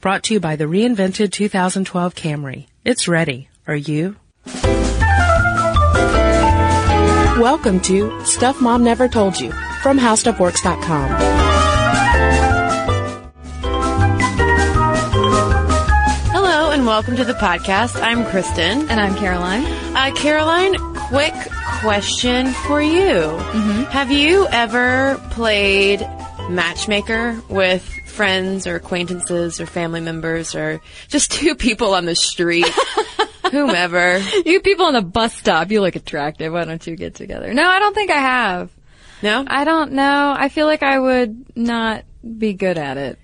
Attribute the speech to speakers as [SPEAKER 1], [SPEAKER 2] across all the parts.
[SPEAKER 1] Brought to you by the reinvented 2012 Camry. It's ready. Are you? Welcome to Stuff Mom Never Told You from HowStuffWorks.com.
[SPEAKER 2] Hello and welcome to the podcast. I'm Cristen.
[SPEAKER 3] And I'm Caroline.
[SPEAKER 2] Uh, Caroline, quick question for you.
[SPEAKER 3] Mm-hmm.
[SPEAKER 2] Have you ever played matchmaker with friends or acquaintances or family members or just two people on the street? Whomever.
[SPEAKER 3] You people on the bus stop, you look attractive. Why don't you get together? No, I don't think I have.
[SPEAKER 2] No?
[SPEAKER 3] I don't know. I feel like I would not be good at it.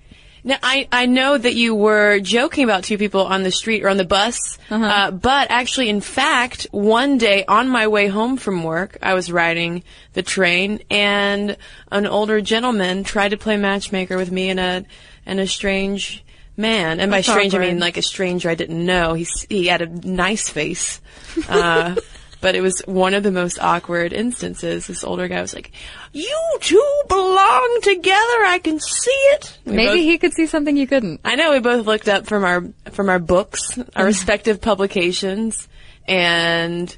[SPEAKER 2] Now, I, I know that you were joking about two people on the street or on the bus,
[SPEAKER 3] Uh-huh.
[SPEAKER 2] uh, but actually, in fact, one day on my way home from work, I was riding the train, and an older gentleman tried to play matchmaker with me and a and a strange man. And by
[SPEAKER 3] That's
[SPEAKER 2] strange, I mean like a stranger I didn't know. He he had a nice face. Uh, But it was one of the most awkward instances. This older guy was like, "You two belong together. I can see it." We
[SPEAKER 3] Maybe
[SPEAKER 2] both-
[SPEAKER 3] he could see something you couldn't.
[SPEAKER 2] I know we both looked up from our from our books, our mm-hmm. respective publications, and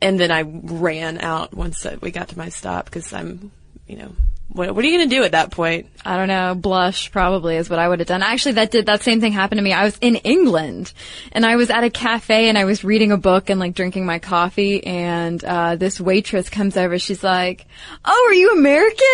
[SPEAKER 2] and then I ran out once we got to my stop because I'm, you know, what what are you gonna do at that point?
[SPEAKER 3] I don't know, blush probably is what I would have done. Actually, that did, that same thing happened to me. I was in England and I was at a cafe and I was reading a book and like drinking my coffee and, uh, this waitress comes over. She's like, Oh, are you American?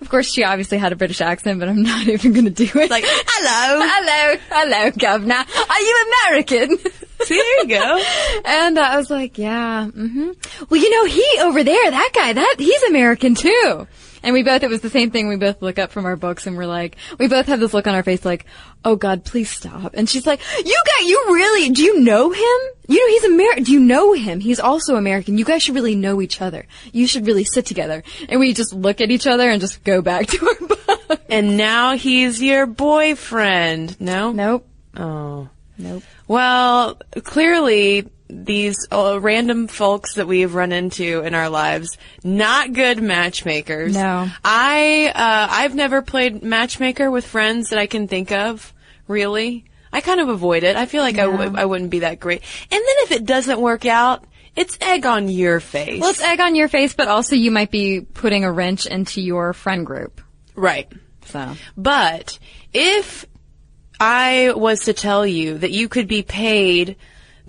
[SPEAKER 3] Of course, she obviously had a British accent, but I'm not even gonna do it.
[SPEAKER 2] Like, hello.
[SPEAKER 3] hello, hello, governor. Are you American?
[SPEAKER 2] See, there you go.
[SPEAKER 3] And uh, I was like, yeah, mm-hmm. Well, you know, he over there, that guy, that he's American too. And we both, it was the same thing. We both look up from our books and we're like, we both have this look on our face like, oh God, please stop. And she's like, you got, you really, do you know him? You know, he's American. Do you know him? He's also American. You guys should really know each other. You should really sit together. And we just look at each other and just go back to our book.
[SPEAKER 2] And now he's your boyfriend. No.
[SPEAKER 3] Nope.
[SPEAKER 2] Oh.
[SPEAKER 3] Nope.
[SPEAKER 2] Well, clearly these uh, random folks that we've run into in our lives, not good matchmakers.
[SPEAKER 3] No.
[SPEAKER 2] I, uh, I've never played matchmaker with friends that I can think of, really. I kind of avoid it. I feel like I w- I wouldn't be that great. And then if it doesn't work out, it's egg on your face.
[SPEAKER 3] Well, it's egg on your face, but also you might be putting a wrench into your friend group.
[SPEAKER 2] right.
[SPEAKER 3] So.
[SPEAKER 2] But if I was to tell you that you could be paid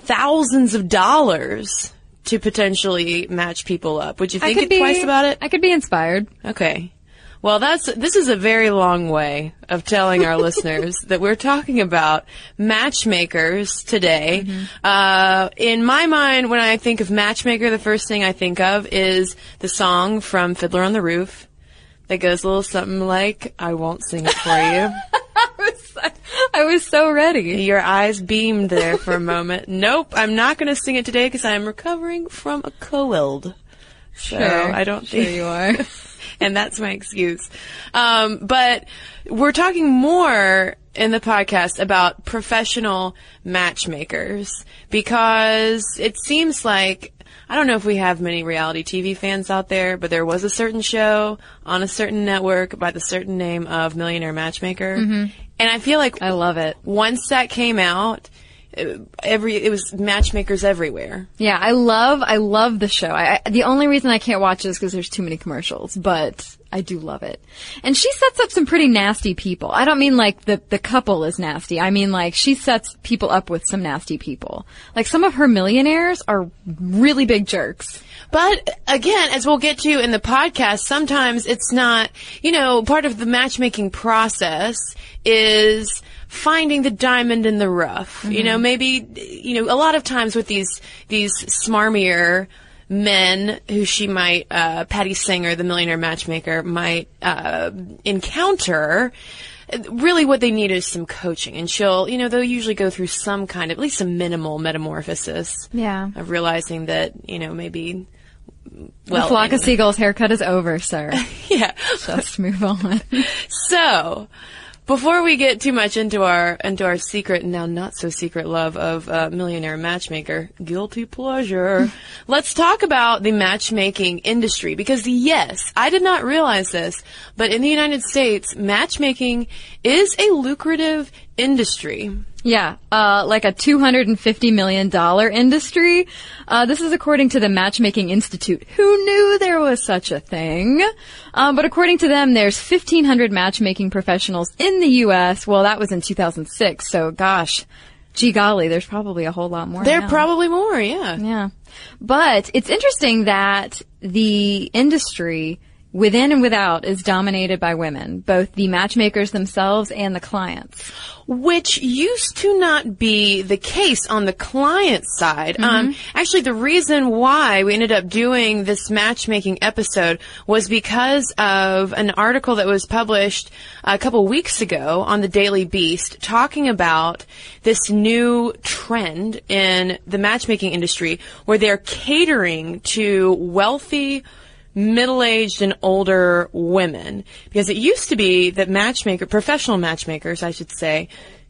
[SPEAKER 2] thousands of dollars to potentially match people up, would you think it twice about it?
[SPEAKER 3] I could be inspired.
[SPEAKER 2] Okay. Well, that's this is a very long way of telling our listeners that we're talking about matchmakers today. Uh, in my mind, when I think of matchmaker, the first thing I think of is the song from Fiddler on the Roof that goes a little something like, "I won't sing it for you."
[SPEAKER 3] I was so ready.
[SPEAKER 2] Your eyes beamed there for a moment. Nope, I'm not going to sing it today because I am recovering from a cold. So I don't
[SPEAKER 3] sure
[SPEAKER 2] think
[SPEAKER 3] you are.
[SPEAKER 2] and that's my excuse. Um, but we're talking more in the podcast about professional matchmakers because it seems like I don't know if we have many reality TV fans out there, but there was a certain show on a certain network by the certain name of Millionaire Matchmaker, mm-hmm. and I feel like
[SPEAKER 3] I love it.
[SPEAKER 2] once that came out, every it was matchmakers everywhere.
[SPEAKER 3] Yeah, I love, I love the show. I, I, the only reason I can't watch it is because there's too many commercials, but I do love it. And she sets up some pretty nasty people. I don't mean like the, the couple is nasty. I mean like she sets people up with some nasty people. Like some of her millionaires are really big jerks.
[SPEAKER 2] But again, as we'll get to in the podcast, sometimes it's not, you know, part of the matchmaking process is finding the diamond in the rough. You mm-hmm. know, maybe, you know, a lot of times with these, these smarmier men who she might, uh, Patti Stanger, the millionaire matchmaker, might, uh, encounter, really what they need is some coaching and she'll you know they'll usually go through some kind of at least a minimal metamorphosis
[SPEAKER 3] Yeah.
[SPEAKER 2] of realizing that you know maybe well
[SPEAKER 3] the flock of seagulls haircut is over, sir.
[SPEAKER 2] yeah
[SPEAKER 3] Just move on.
[SPEAKER 2] so before we get too much into our into our secret and now not so secret love of uh, millionaire matchmaker guilty pleasure let's talk about the matchmaking industry. Because yes i did not realize this but in the united states matchmaking is a lucrative industry.
[SPEAKER 3] Yeah, uh, like a $250 million industry. Uh, this is according to the Matchmaking Institute. Who knew there was such a thing? Um, but according to them, there's 1,500 matchmaking professionals in the U.S. Well, that was in 2006, so gosh, gee golly, there's probably a whole lot more
[SPEAKER 2] There
[SPEAKER 3] now.
[SPEAKER 2] probably more, yeah.
[SPEAKER 3] Yeah. But it's interesting that the industry within and without is dominated by women, both the matchmakers themselves and the clients.
[SPEAKER 2] which used to not be the case on the client side. Um, actually, the reason why we ended up doing this matchmaking episode was because of an article that was published a couple weeks ago on the Daily Beast talking about this new trend in the matchmaking industry where they're catering to wealthy middle-aged and older women because it used to be that matchmaker professional matchmakers I should say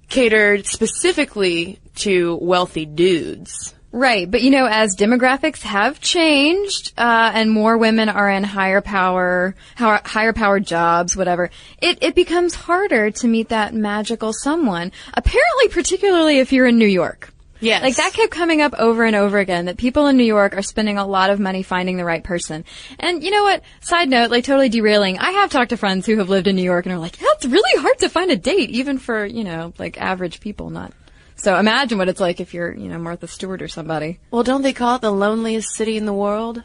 [SPEAKER 2] catered specifically to wealthy dudes.
[SPEAKER 3] Right, but you know, as demographics have changed, uh, and more women are in higher power, higher, power jobs, whatever, it, it becomes harder to meet that magical someone. Apparently, particularly if you're in New York.
[SPEAKER 2] Yes.
[SPEAKER 3] Like that kept coming up over and over again that people in New York are spending a lot of money finding the right person. And you know what? Side note, like totally derailing. I have talked to friends who have lived in New York and are like, yeah, it's really hard to find a date, even for, you know, like average people, not. So imagine what it's like if you're, you know, Martha Stewart or somebody.
[SPEAKER 2] Well, don't they call it the loneliest city in the world?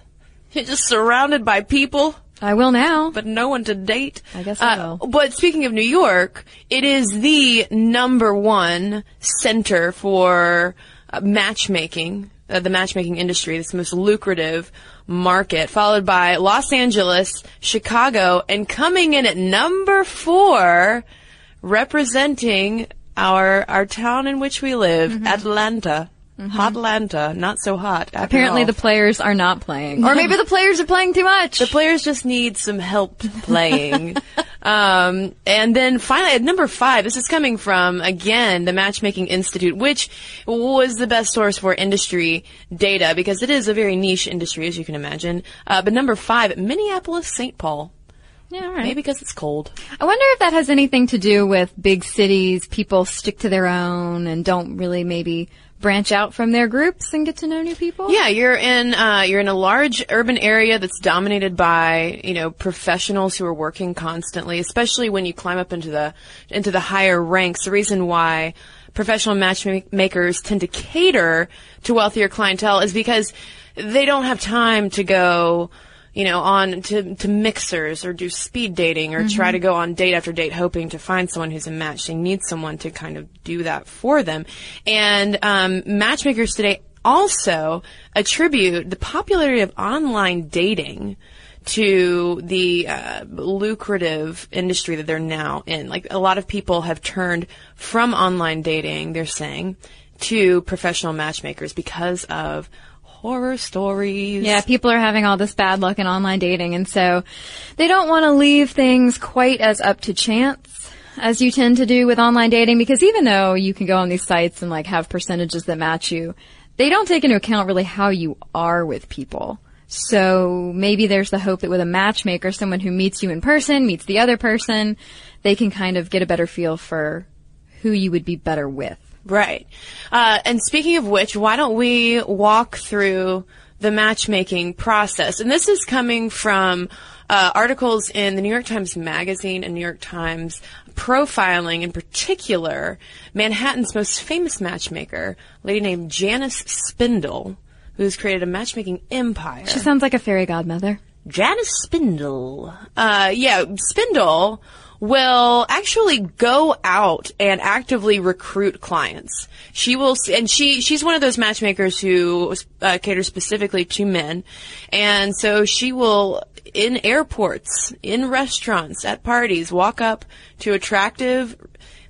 [SPEAKER 2] You're just surrounded by people,
[SPEAKER 3] I will now.
[SPEAKER 2] but no one to date.
[SPEAKER 3] I guess I
[SPEAKER 2] Uh. But speaking of New York, it is the number one center for uh, matchmaking, uh, the matchmaking industry. It's the most lucrative market, followed by Los Angeles, Chicago, and coming in at number four, representing our our town in which we live,
[SPEAKER 3] Mm-hmm.
[SPEAKER 2] Atlanta. Hot Atlanta, not so hot.
[SPEAKER 3] Apparently the players are not playing. Or maybe the players are playing too much.
[SPEAKER 2] The players just need some help playing. um, and then finally, at number five, this is coming from, again, the Matchmaking Institute, which was the best source for industry data because it is a very niche industry, as you can imagine. Uh, but number five, Minneapolis, St. Paul.
[SPEAKER 3] yeah, all right.
[SPEAKER 2] Maybe because it's cold.
[SPEAKER 3] I wonder if that has anything to do with big cities, people stick to their own and don't really maybe branch out from their groups and get to know new people.
[SPEAKER 2] Yeah, you're in uh, you're in a large urban area that's dominated by you know professionals who are working constantly, especially when you climb up into the into the higher ranks. The reason why professional matchmakers tend to cater to wealthier clientele is because they don't have time to go you know, on to, to mixers or do speed dating or try to go on date after date hoping to find someone who's a match. They need someone to kind of do that for them. And, um, matchmakers today also attribute the popularity of online dating to the uh, lucrative industry that they're now in. Like a lot of people have turned from online dating, they're saying, to professional matchmakers because of horror stories.
[SPEAKER 3] Yeah, people are having all this bad luck in online dating, and so they don't want to leave things quite as up to chance as you tend to do with online dating because even though you can go on these sites and like have percentages that match you, they don't take into account really how you are with people. So maybe there's the hope that with a matchmaker, someone who meets you in person, meets the other person, they can kind of get a better feel for who you would be better with.
[SPEAKER 2] Right. Uh, and speaking of which, why don't we walk through the matchmaking process? And this is coming from uh, articles in the New York Times Magazine and New York Times profiling, in particular, Manhattan's most famous matchmaker, a lady named Janis Spindel, who's created a matchmaking empire.
[SPEAKER 3] She sounds like a fairy godmother.
[SPEAKER 2] Janis Spindel. Uh, yeah, Spindel will actually go out and actively recruit clients. She will, and she, she's one of those matchmakers who uh, caters specifically to men. And so she will, in airports, in restaurants, at parties, walk up to attractive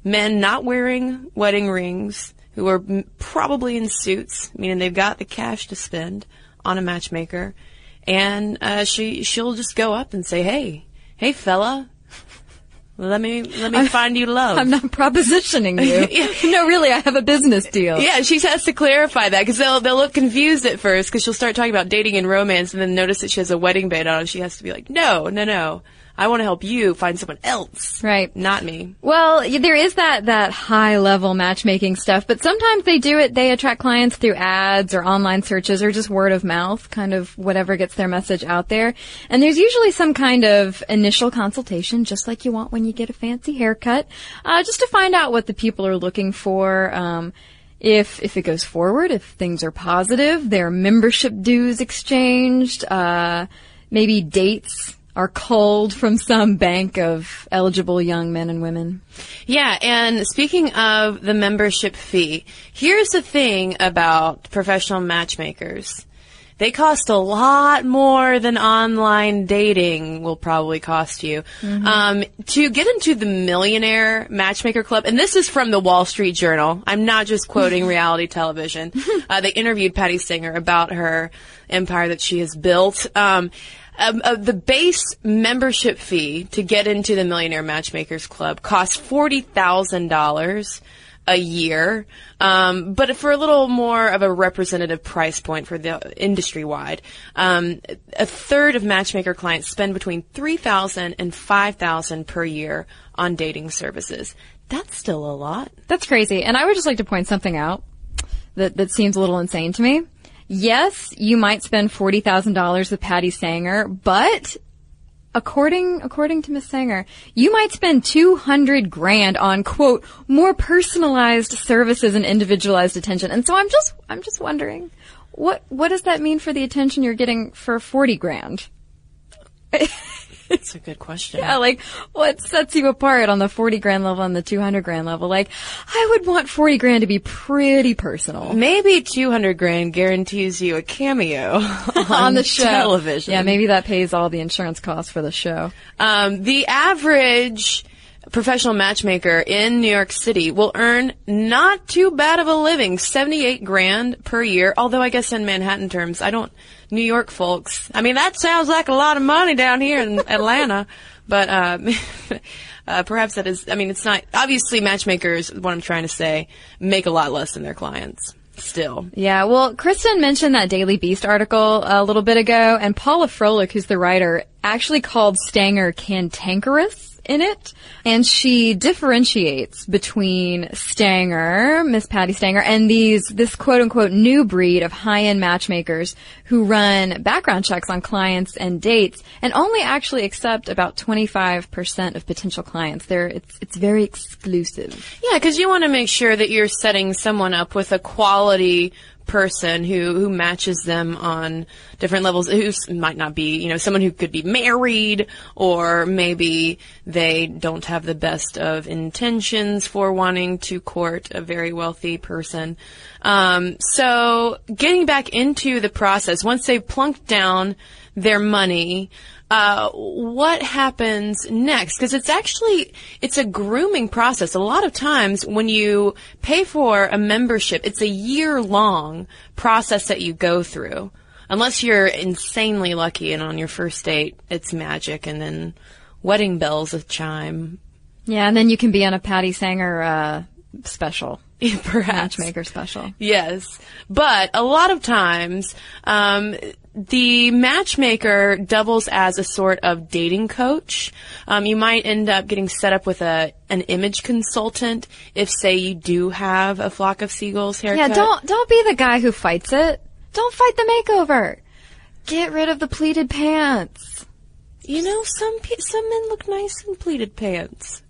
[SPEAKER 2] men not wearing wedding rings, who are probably in suits, meaning they've got the cash to spend on a matchmaker and uh, she she'll just go up and say, "Hey, hey, fella, let me let me find you love."
[SPEAKER 3] I'm not propositioning you. No, really, I have a business deal.
[SPEAKER 2] yeah, she has to clarify that because they'll they'll look confused at first because she'll start talking about dating and romance and then notice that she has a wedding band on. and She has to be like, "No, no, no, I want to help you find someone else.
[SPEAKER 3] Right.
[SPEAKER 2] Not me.
[SPEAKER 3] Well, there is that, that high level matchmaking stuff, but sometimes they do it, they attract clients through ads or online searches or just word of mouth, kind of whatever gets their message out there. And there's usually some kind of initial consultation, just like you want when you get a fancy haircut, uh, just to find out what the people are looking for, um, if if it goes forward, if things are positive, their membership dues exchanged, uh, maybe dates are culled from some bank of eligible young men and women.
[SPEAKER 2] Yeah, and speaking of the membership fee, here's the thing about professional matchmakers. They cost a lot more than online dating will probably cost you. Um, to get into the Millionaire Matchmaker Club, and this is from the Wall Street Journal. I'm not just quoting reality television. Uh, they interviewed Patti Stanger about her empire that she has built. Um, um, uh, the base membership fee to get into the Millionaire Matchmakers Club costs forty thousand dollars a year, um, but for a little more of a representative price point for the industry wide, um, a third of matchmaker clients spend between three thousand and five thousand per year on dating services. That's still a lot.
[SPEAKER 3] That's crazy. And I would just like to point something out that, that seems a little insane to me. Yes, you might spend $40,000 with Patti Stanger, but according, according to Miss Stanger, you might spend 200 grand on quote, more personalized services and individualized attention. And so I'm just, I'm just wondering, what, what does that mean for the attention you're getting for 40 grand?
[SPEAKER 2] That's a good question.
[SPEAKER 3] Yeah, like what sets you apart on the 40 grand level and the 200 grand level? Like, I would want 40 grand to be pretty personal.
[SPEAKER 2] Maybe 200 grand guarantees you a cameo on,
[SPEAKER 3] on the show.
[SPEAKER 2] television.
[SPEAKER 3] Yeah, maybe that pays all the insurance costs for the show.
[SPEAKER 2] Um, the average professional matchmaker in New York City will earn not too bad of a living, 78 grand per year. Although I guess in Manhattan terms, I don't, New York folks, I mean, that sounds like a lot of money down here in Atlanta, but, um, uh, perhaps that is, I mean, it's not, obviously matchmakers, what I'm trying to say, make a lot less than their clients. Still.
[SPEAKER 3] Yeah, well, Cristen mentioned that Daily Beast article a little bit ago, and Paula Froelich, who's the writer, actually called Stanger cantankerous in it, and she differentiates between Stanger, Miss Patti Stanger, and these this quote unquote new breed of high end matchmakers who run background checks on clients and dates, and only actually accept about twenty five percent of potential clients. They're it's it's very exclusive.
[SPEAKER 2] Yeah, because you want to make sure that you're setting someone up with a quality person who who matches them on different levels who might not be you know someone who could be married or maybe they don't have the best of intentions for wanting to court a very wealthy person. Um, so getting back into the process once they've plunked down their money uh, what happens next? Because it's actually it's a grooming process. A lot of times when you pay for a membership, it's a year long process that you go through. Unless you're insanely lucky and on your first date, it's magic, and then wedding bells chime.
[SPEAKER 3] Yeah, and then you can be on a Patti Stanger uh, special.
[SPEAKER 2] Perhaps
[SPEAKER 3] matchmaker special.
[SPEAKER 2] Yes, but a lot of times, um, the matchmaker doubles as a sort of dating coach. Um, you might end up getting set up with a an image consultant if, say, you do have a flock of seagulls haircut.
[SPEAKER 3] Yeah, don't don't be the guy who fights it. Don't fight the makeover. Get rid of the pleated pants.
[SPEAKER 2] You know, some pe- some men look nice in pleated pants.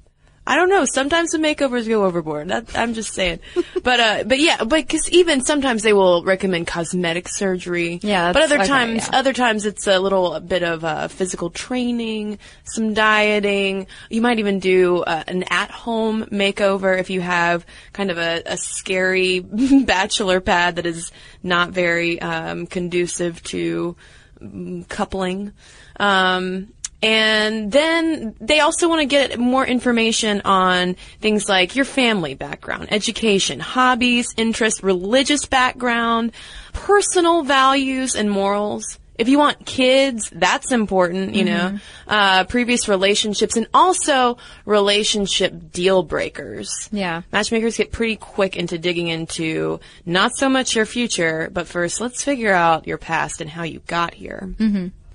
[SPEAKER 2] I don't know. Sometimes the makeovers go overboard. That, I'm just saying. but uh, but yeah, but because even sometimes they will recommend cosmetic surgery.
[SPEAKER 3] Yeah,
[SPEAKER 2] But other
[SPEAKER 3] okay,
[SPEAKER 2] times,
[SPEAKER 3] yeah.
[SPEAKER 2] other times it's a little bit of uh, physical training, some dieting. You might even do uh, an at-home makeover if you have kind of a, a scary bachelor pad that is not very um, conducive to mm, coupling. Um, and then they also want to get more information on things like your family background, education, hobbies, interests, religious background, personal values and morals. If you want kids, that's important, you know, uh, previous relationships and also relationship deal breakers.
[SPEAKER 3] Yeah.
[SPEAKER 2] Matchmakers get pretty quick into digging into not so much your future, but first let's figure out your past and how you got here.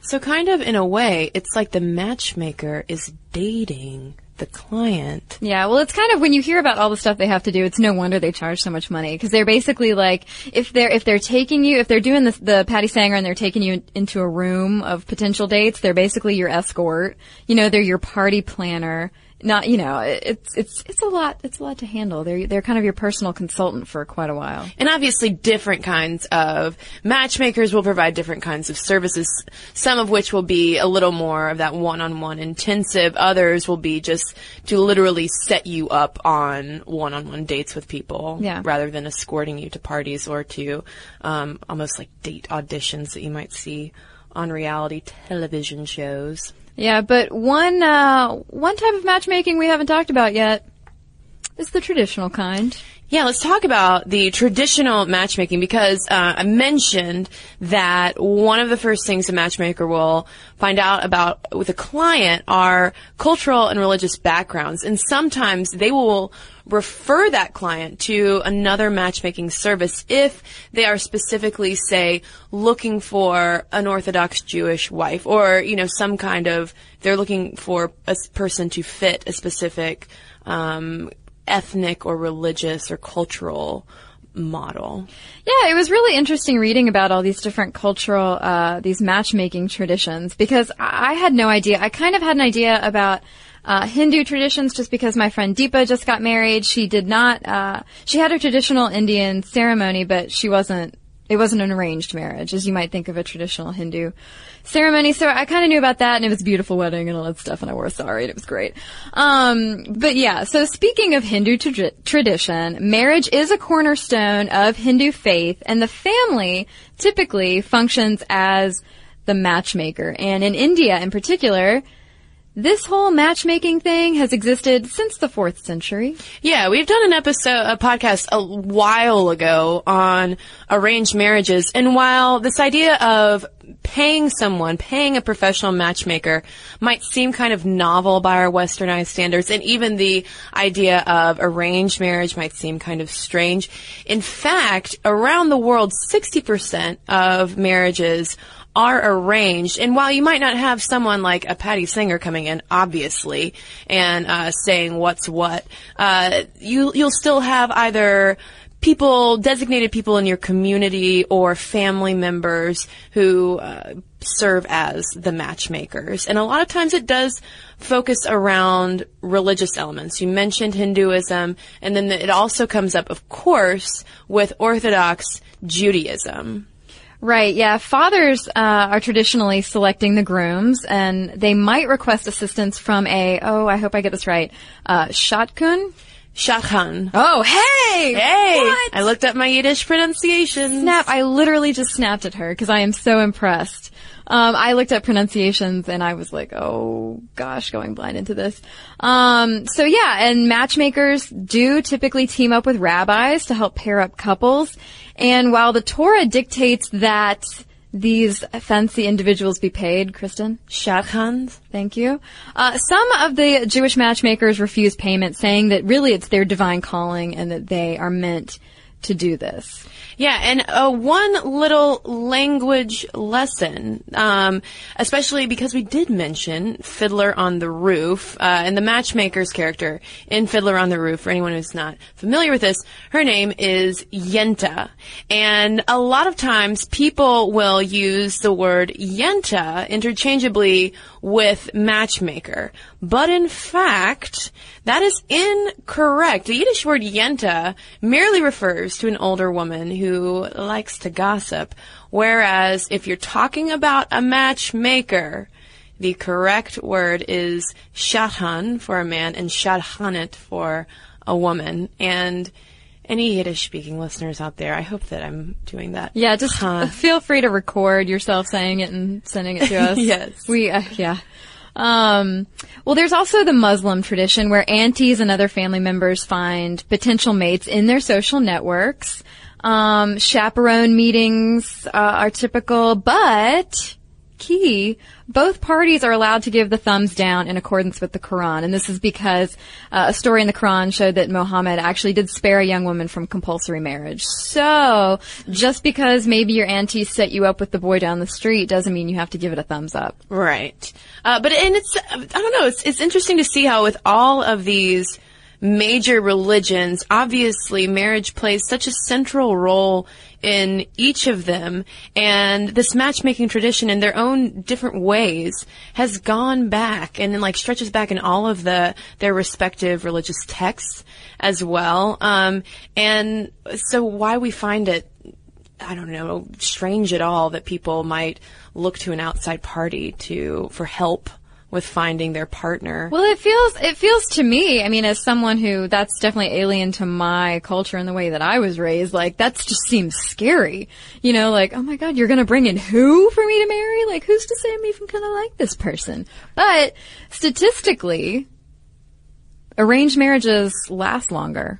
[SPEAKER 2] So kind of in a way, it's like the matchmaker is dating the client.
[SPEAKER 3] Yeah, well, it's kind of when you hear about all the stuff they have to do, it's no wonder they charge so much money because they're basically like if they're if they're taking you if they're doing the the Patti Stanger and they're taking you into a room of potential dates, they're basically your escort. You know, they're your party planner not you know it's it's it's a lot it's a lot to handle. They're they're kind of your personal consultant for quite a while.
[SPEAKER 2] And obviously different kinds of matchmakers will provide different kinds of services some of which will be a little more of that one-on-one intensive. Others will be just to literally set you up on one-on-one dates with people
[SPEAKER 3] yeah.
[SPEAKER 2] rather than escorting you to parties or to um, almost like date auditions that you might see on reality television shows
[SPEAKER 3] yeah, but one uh, one type of matchmaking we haven't talked about yet is the traditional kind.
[SPEAKER 2] Yeah, let's talk about the traditional matchmaking because uh, I mentioned that one of the first things a matchmaker will find out about with a client are cultural and religious backgrounds, and sometimes they will refer that client to another matchmaking service if they are specifically, say, looking for an Orthodox Jewish wife or, you know, some kind of, they're looking for a person to fit a specific, um, ethnic or religious or cultural model.
[SPEAKER 3] Yeah, it was really interesting reading about all these different cultural, uh, these matchmaking traditions because I had no idea. I kind of had an idea about uh, Hindu traditions just because my friend Deepa just got married. She did not, uh, she had a traditional Indian ceremony, but she wasn't, it wasn't an arranged marriage as you might think of a traditional Hindu ceremony. So I kind of knew about that and it was a beautiful wedding and all that stuff and I wore a sari and it was great. Um, but yeah, so speaking of Hindu tra- tradition, marriage is a cornerstone of Hindu faith and the family typically functions as the matchmaker. And in India in particular, this whole matchmaking thing has existed since the fourth century.
[SPEAKER 2] Yeah, we've done an episode, a podcast a while ago on arranged marriages. And while this idea of paying someone, paying a professional matchmaker might seem kind of novel by our westernized standards, and even the idea of arranged marriage might seem kind of strange. In fact, around the world, 60% of marriages are arranged. And while you might not have someone like a Patti Stanger coming in, obviously, and uh, saying what's what, uh, you you'll still have either people, designated people in your community or family members who uh, serve as the matchmakers. And a lot of times it does focus around religious elements. You mentioned Hinduism, and then it also comes up, of course, with Orthodox Judaism.
[SPEAKER 3] Right, yeah. Fathers uh, are traditionally selecting the grooms, and they might request assistance from a, oh, I hope I get this right, uh, shadchan?
[SPEAKER 2] Shadchan.
[SPEAKER 3] Oh, hey!
[SPEAKER 2] Hey!
[SPEAKER 3] What?
[SPEAKER 2] I looked up my Yiddish pronunciation.
[SPEAKER 3] Snap, I literally just snapped at her because I am so impressed. Um, I looked up pronunciations and I was like, oh gosh, going blind into this. Um, so yeah, and matchmakers do typically team up with rabbis to help pair up couples. And while the Torah dictates that these fancy individuals be paid, Cristen?
[SPEAKER 2] Shadchans?
[SPEAKER 3] Thank you. Uh, some of the Jewish matchmakers refuse payment, saying that really it's their divine calling and that they are meant to do this.
[SPEAKER 2] Yeah, and uh, one little language lesson, um, especially because we did mention Fiddler on the Roof, uh, and the matchmaker's character in Fiddler on the Roof, for anyone who's not familiar with this, her name is Yenta. And a lot of times people will use the word Yenta interchangeably with matchmaker. But in fact, that is incorrect. The Yiddish word Yenta merely refers to an older woman who likes to gossip. Whereas if you're talking about a matchmaker, the correct word is shadchan for a man and shadchanet for a woman. And any Yiddish speaking listeners out there, I hope that I'm doing that.
[SPEAKER 3] Yeah, just huh. feel free to record yourself saying it and sending it to us.
[SPEAKER 2] yes.
[SPEAKER 3] We, uh, yeah. Um, well, there's also the Muslim tradition where aunties and other family members find potential mates in their social networks. Um, chaperone meetings uh, are typical, but key, both parties are allowed to give the thumbs down in accordance with the Quran. And this is because uh, a story in the Quran showed that Muhammad actually did spare a young woman from compulsory marriage. So, just because maybe your auntie set you up with the boy down the street doesn't mean you have to give it a thumbs up.
[SPEAKER 2] Right. Uh, but, and it's, I don't know, it's, it's interesting to see how with all of these major religions, obviously marriage plays such a central role in each of them, and this matchmaking tradition in their own different ways has gone back and then like stretches back in all of the their respective religious texts as well. Um, and so why we find it I don't know, strange at all that people might look to an outside party to for help with finding their partner.
[SPEAKER 3] Well, it feels it feels to me. I mean, as someone who that's definitely alien to my culture and the way that I was raised. Like that just seems scary. You know, like oh my god, you're gonna bring in who for me to marry? Like who's to say I'm even gonna like this person? But statistically, arranged marriages last longer.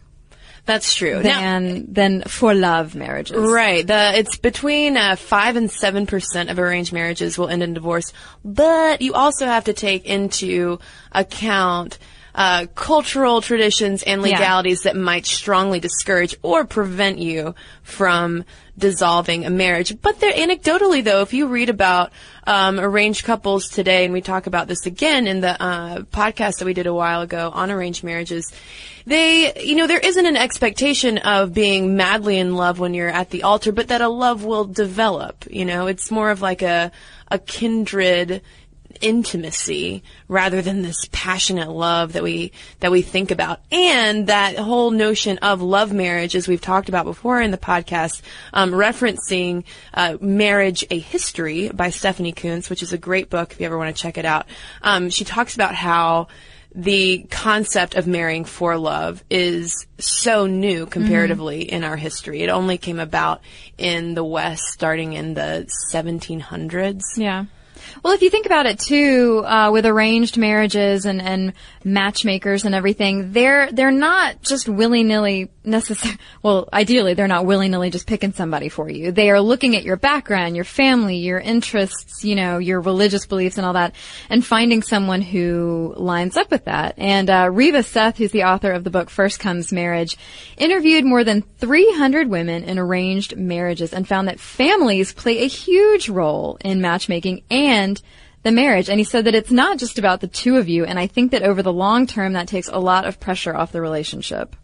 [SPEAKER 2] That's true.
[SPEAKER 3] Than now, than for love marriages.
[SPEAKER 2] Right. The it's between uh, five and seven percent of arranged marriages will end in divorce, but you also have to take into account uh, cultural traditions and legalities yeah. that might strongly discourage or prevent you from dissolving a marriage. But there, anecdotally though, if you read about um, arranged couples today, and we talk about this again in the uh, podcast that we did a while ago on arranged marriages, they, you know, there isn't an expectation of being madly in love when you're at the altar, but that a love will develop. You know, it's more of like a a kindred intimacy rather than this passionate love that we that we think about and that whole notion of love marriage as we've talked about before in the podcast um, referencing uh, marriage a history by stephanie coontz which is a great book if you ever want to check it out um, she talks about how the concept of marrying for love is so new comparatively mm-hmm. in our history. It only came about in the West starting in the 1700s.
[SPEAKER 3] Yeah. Well, if you think about it too, uh, with arranged marriages and, and matchmakers and everything, they're they're not just willy nilly necessary. Well, ideally, they're not willy nilly just picking somebody for you. They are looking at your background, your family, your interests, you know, your religious beliefs and all that, and finding someone who lines up with that. And uh, Reva Seth, who's the author of the book First Comes Marriage, interviewed more than 300 women in arranged marriages and found that families play a huge role in matchmaking and the marriage. And he said that it's not just about the two of you. And I think that over the long term, that takes a lot of pressure off the relationship.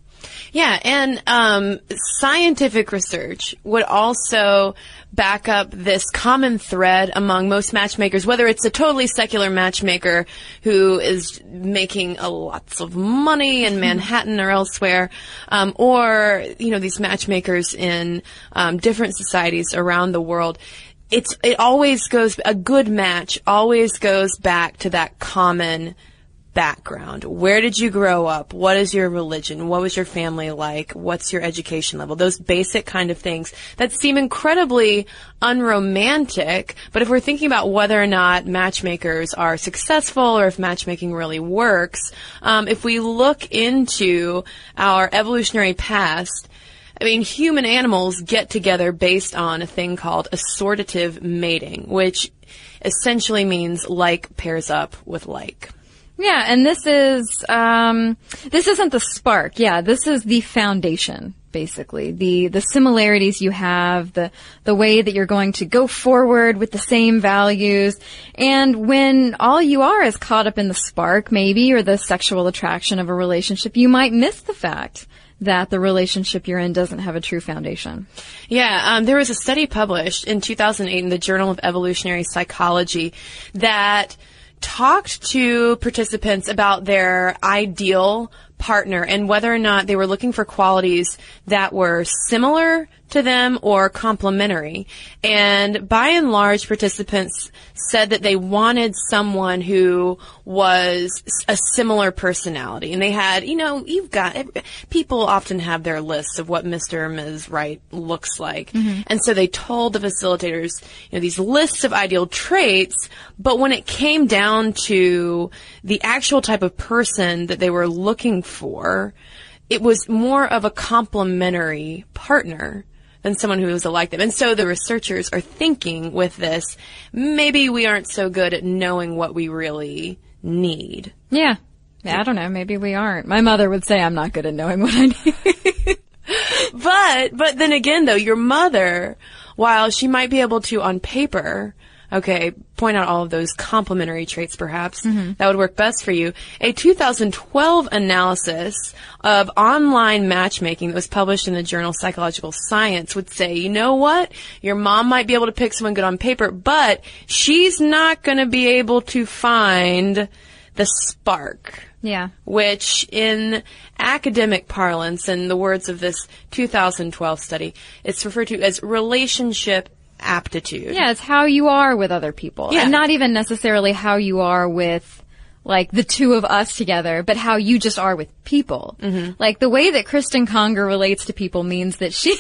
[SPEAKER 2] Yeah, and um, scientific research would also back up this common thread among most matchmakers, whether it's a totally secular matchmaker who is making a lots of money in Manhattan or elsewhere, um, or you know these matchmakers in um, different societies around the world it's it always goes a good match always goes back to that common background. Where did you grow up? What is your religion? What was your family like? What's your education level? Those basic kind of things that seem incredibly unromantic. But if we're thinking about whether or not matchmakers are successful or if matchmaking really works, um, if we look into our evolutionary past, I mean, human animals get together based on a thing called assortative mating, which essentially means like pairs up with like.
[SPEAKER 3] Yeah, and this is um, this isn't the spark. Yeah, this is the foundation, basically. The the similarities you have, the the way that you're going to go forward with the same values, and when all you are is caught up in the spark, maybe, or the sexual attraction of a relationship, you might miss the fact that the relationship you're in doesn't have a true foundation.
[SPEAKER 2] Yeah, um, there was a study published in 2008 in the Journal of Evolutionary Psychology that talked to participants about their ideal partner and whether or not they were looking for qualities that were similar to them or complementary. And by and large, participants said that they wanted someone who was a similar personality. And they had, you know, you've got, people often have their lists of what Mr. or Ms. Right looks like. Mm-hmm. And so they told the facilitators, you know, these lists of ideal traits, but when it came down to the actual type of person that they were looking for, it was more of a complementary partner than someone who is like them. And so the researchers are thinking with this, maybe we aren't so good at knowing what we really need.
[SPEAKER 3] Yeah. Yeah, I don't know. Maybe we aren't. My mother would say I'm not good at knowing what I need.
[SPEAKER 2] But, but then again though, your mother, while she might be able to on paper, okay, point out all of those complementary traits perhaps mm-hmm. that would work best for you. A 2012 analysis of online matchmaking that was published in the journal Psychological Science would say, you know what? Your mom might be able to pick someone good on paper, but she's not going to be able to find the spark
[SPEAKER 3] yeah.
[SPEAKER 2] which in academic parlance, in the words of this 2012 study, it's referred to as relationship aptitude.
[SPEAKER 3] Yeah, it's how you are with other people.
[SPEAKER 2] Yeah.
[SPEAKER 3] And not even necessarily how you are with like the two of us together, but how you just are with people. Mm-hmm. Like the way that Cristen Conger relates to people means that she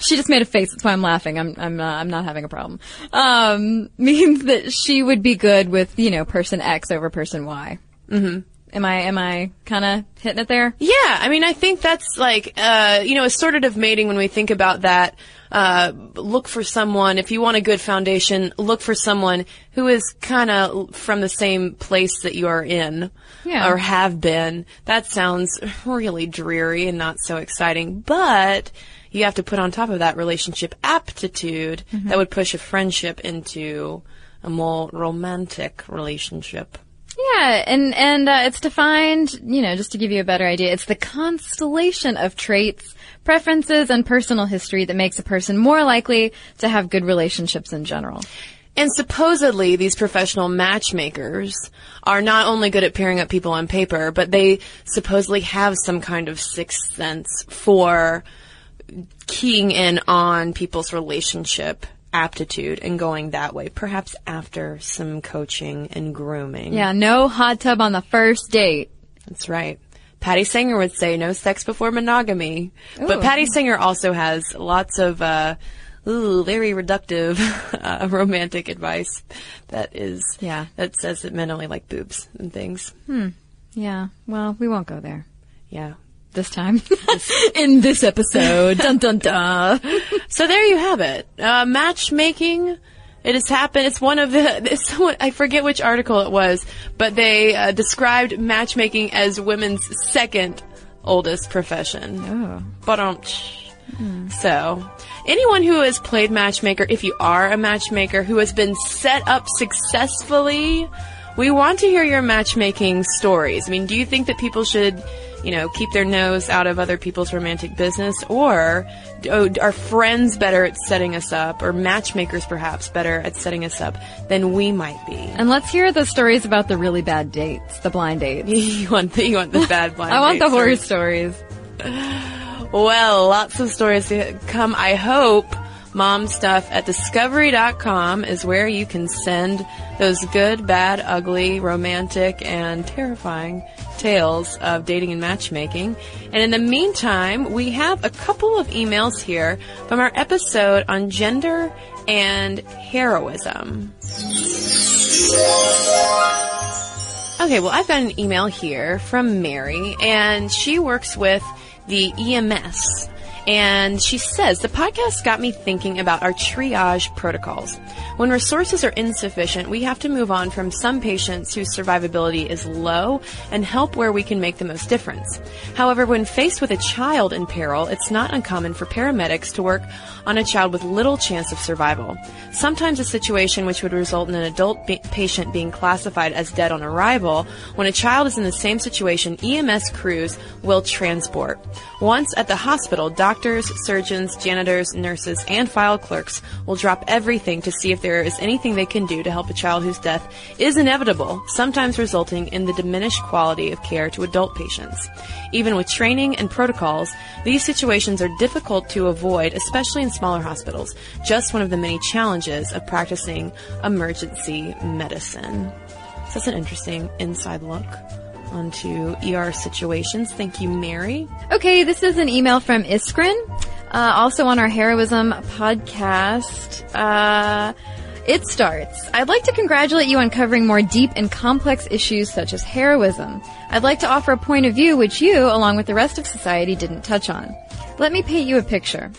[SPEAKER 3] she just made a face. That's why I'm laughing. I'm I'm uh, I'm not having a problem. Um, means that she would be good with you know person X over person Y. Mm-hmm. Am I am I kind of hitting it there?
[SPEAKER 2] Yeah, I mean, I think that's like, uh, you know, assortative mating when we think about that. Uh, look for someone, if you want a good foundation, look for someone who is kind of from the same place that you are in.
[SPEAKER 3] Yeah.
[SPEAKER 2] Or have been. That sounds really dreary and not so exciting, but you have to put on top of that relationship aptitude that would push a friendship into a more romantic relationship.
[SPEAKER 3] Yeah, and and uh, it's defined, you know, just to give you a better idea, it's the constellation of traits, preferences, and personal history that makes a person more likely to have good relationships in general.
[SPEAKER 2] And supposedly these professional matchmakers are not only good at pairing up people on paper, but they supposedly have some kind of sixth sense for keying in on people's relationship aptitude and going that way, perhaps after some coaching and grooming.
[SPEAKER 3] Yeah, no hot tub on the first date.
[SPEAKER 2] That's right. Patti Stanger would say no sex before monogamy. But Patti Stanger also has lots of, uh, ooh, very reductive, uh, romantic advice that is,
[SPEAKER 3] Yeah.
[SPEAKER 2] that says that men only like boobs and things. Hmm.
[SPEAKER 3] Yeah, well, we won't go there
[SPEAKER 2] Yeah.
[SPEAKER 3] This time. in this episode. dun dun dun.
[SPEAKER 2] So there you have it. Uh, matchmaking. It has happened. It's one of the. It's someone, I forget which article it was, but they uh, described matchmaking as women's second oldest profession.
[SPEAKER 3] Oh.
[SPEAKER 2] But um. So, anyone who has played matchmaker, if you are a matchmaker who has been set up successfully, we want to hear your matchmaking stories. I mean, do you think that people should, you know, keep their nose out of other people's romantic business, or oh, are friends better at setting us up, or matchmakers perhaps better at setting us up than we might be?
[SPEAKER 3] And let's hear the stories about the really bad dates, the blind dates.
[SPEAKER 2] you want the, you want the bad blind
[SPEAKER 3] I want the horror
[SPEAKER 2] stories.
[SPEAKER 3] stories.
[SPEAKER 2] Well, lots of stories to come. I hope mom stuff at discovery.com is where you can send those good, bad, ugly, romantic, and terrifying tales of dating and matchmaking. And in the meantime, we have a couple of emails here from our episode on gender and heroism. Okay, well, I've got an email here from Mary, and she works with the EMS. And she says, the podcast got me thinking about our triage protocols. When resources are insufficient, we have to move on from some patients whose survivability is low and help where we can make the most difference. However, when faced with a child in peril, it's not uncommon for paramedics to work on a child with little chance of survival. Sometimes a situation which would result in an adult be- patient being classified as dead on arrival, when a child is in the same situation, EMS crews will transport. Once at the hospital, doctors, surgeons, janitors, nurses, and file clerks will drop everything to see if there is anything they can do to help a child whose death is inevitable, sometimes resulting in the diminished quality of care to adult patients. Even with training and protocols, these situations are difficult to avoid, especially in smaller hospitals. Just one of the many challenges of practicing emergency medicine. So that's an interesting inside look onto ER situations. Thank you, Mary.
[SPEAKER 3] Okay, this is an email from Iskrin, uh, also on our heroism podcast. Uh, It starts. I'd like to congratulate you on covering more deep and complex issues such as heroism. I'd like to offer a point of view which you, along with the rest of society, didn't touch on. Let me paint you a picture.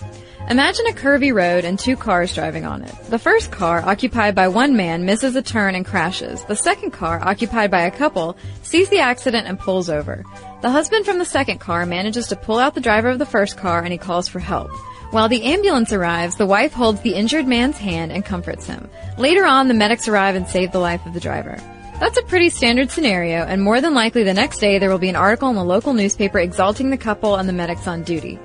[SPEAKER 3] Imagine a curvy road and two cars driving on it. The first car, occupied by one man, misses a turn and crashes. The second car, occupied by a couple, sees the accident and pulls over. The husband from the second car manages to pull out the driver of the first car and he calls for help. While the ambulance arrives, the wife holds the injured man's hand and comforts him. Later on, the medics arrive and save the life of the driver. That's a pretty standard scenario, and more than likely the next day there will be an article in the local newspaper exalting the couple and the medics on duty.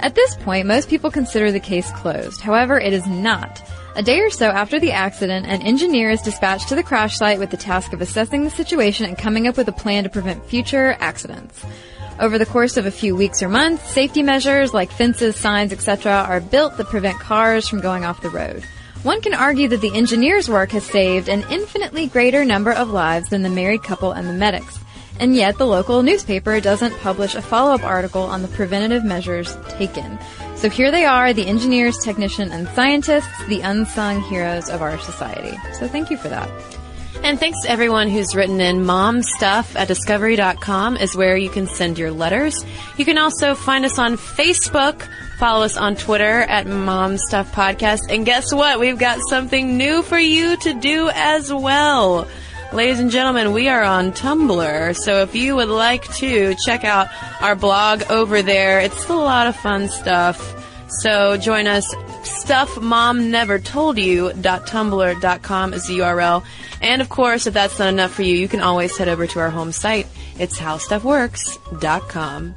[SPEAKER 3] At this point, most people consider the case closed. However, it is not. A day or so after the accident, an engineer is dispatched to the crash site with the task of assessing the situation and coming up with a plan to prevent future accidents. Over the course of a few weeks or months, safety measures like fences, signs, etc. are built that prevent cars from going off the road. One can argue that the engineer's work has saved an infinitely greater number of lives than the married couple and the medics. And yet the local newspaper doesn't publish a follow-up article on the preventative measures taken. So here they are, the engineers, technicians, and scientists, the unsung heroes of our society. So thank you for that.
[SPEAKER 2] And thanks to everyone who's written in. Momstuff at discovery.com is where you can send your letters. You can also find us on Facebook. Follow us on Twitter at Mom Stuff Podcast. And guess what? We've got something new for you to do as well. Ladies and gentlemen, we are on Tumblr. So if you would like to check out our blog over there, it's a lot of fun stuff. So join us. StuffMomNeverToldYou.tumblr.com is the URL. And of course, if that's not enough for you, you can always head over to our home site. It's HowStuffWorks.com.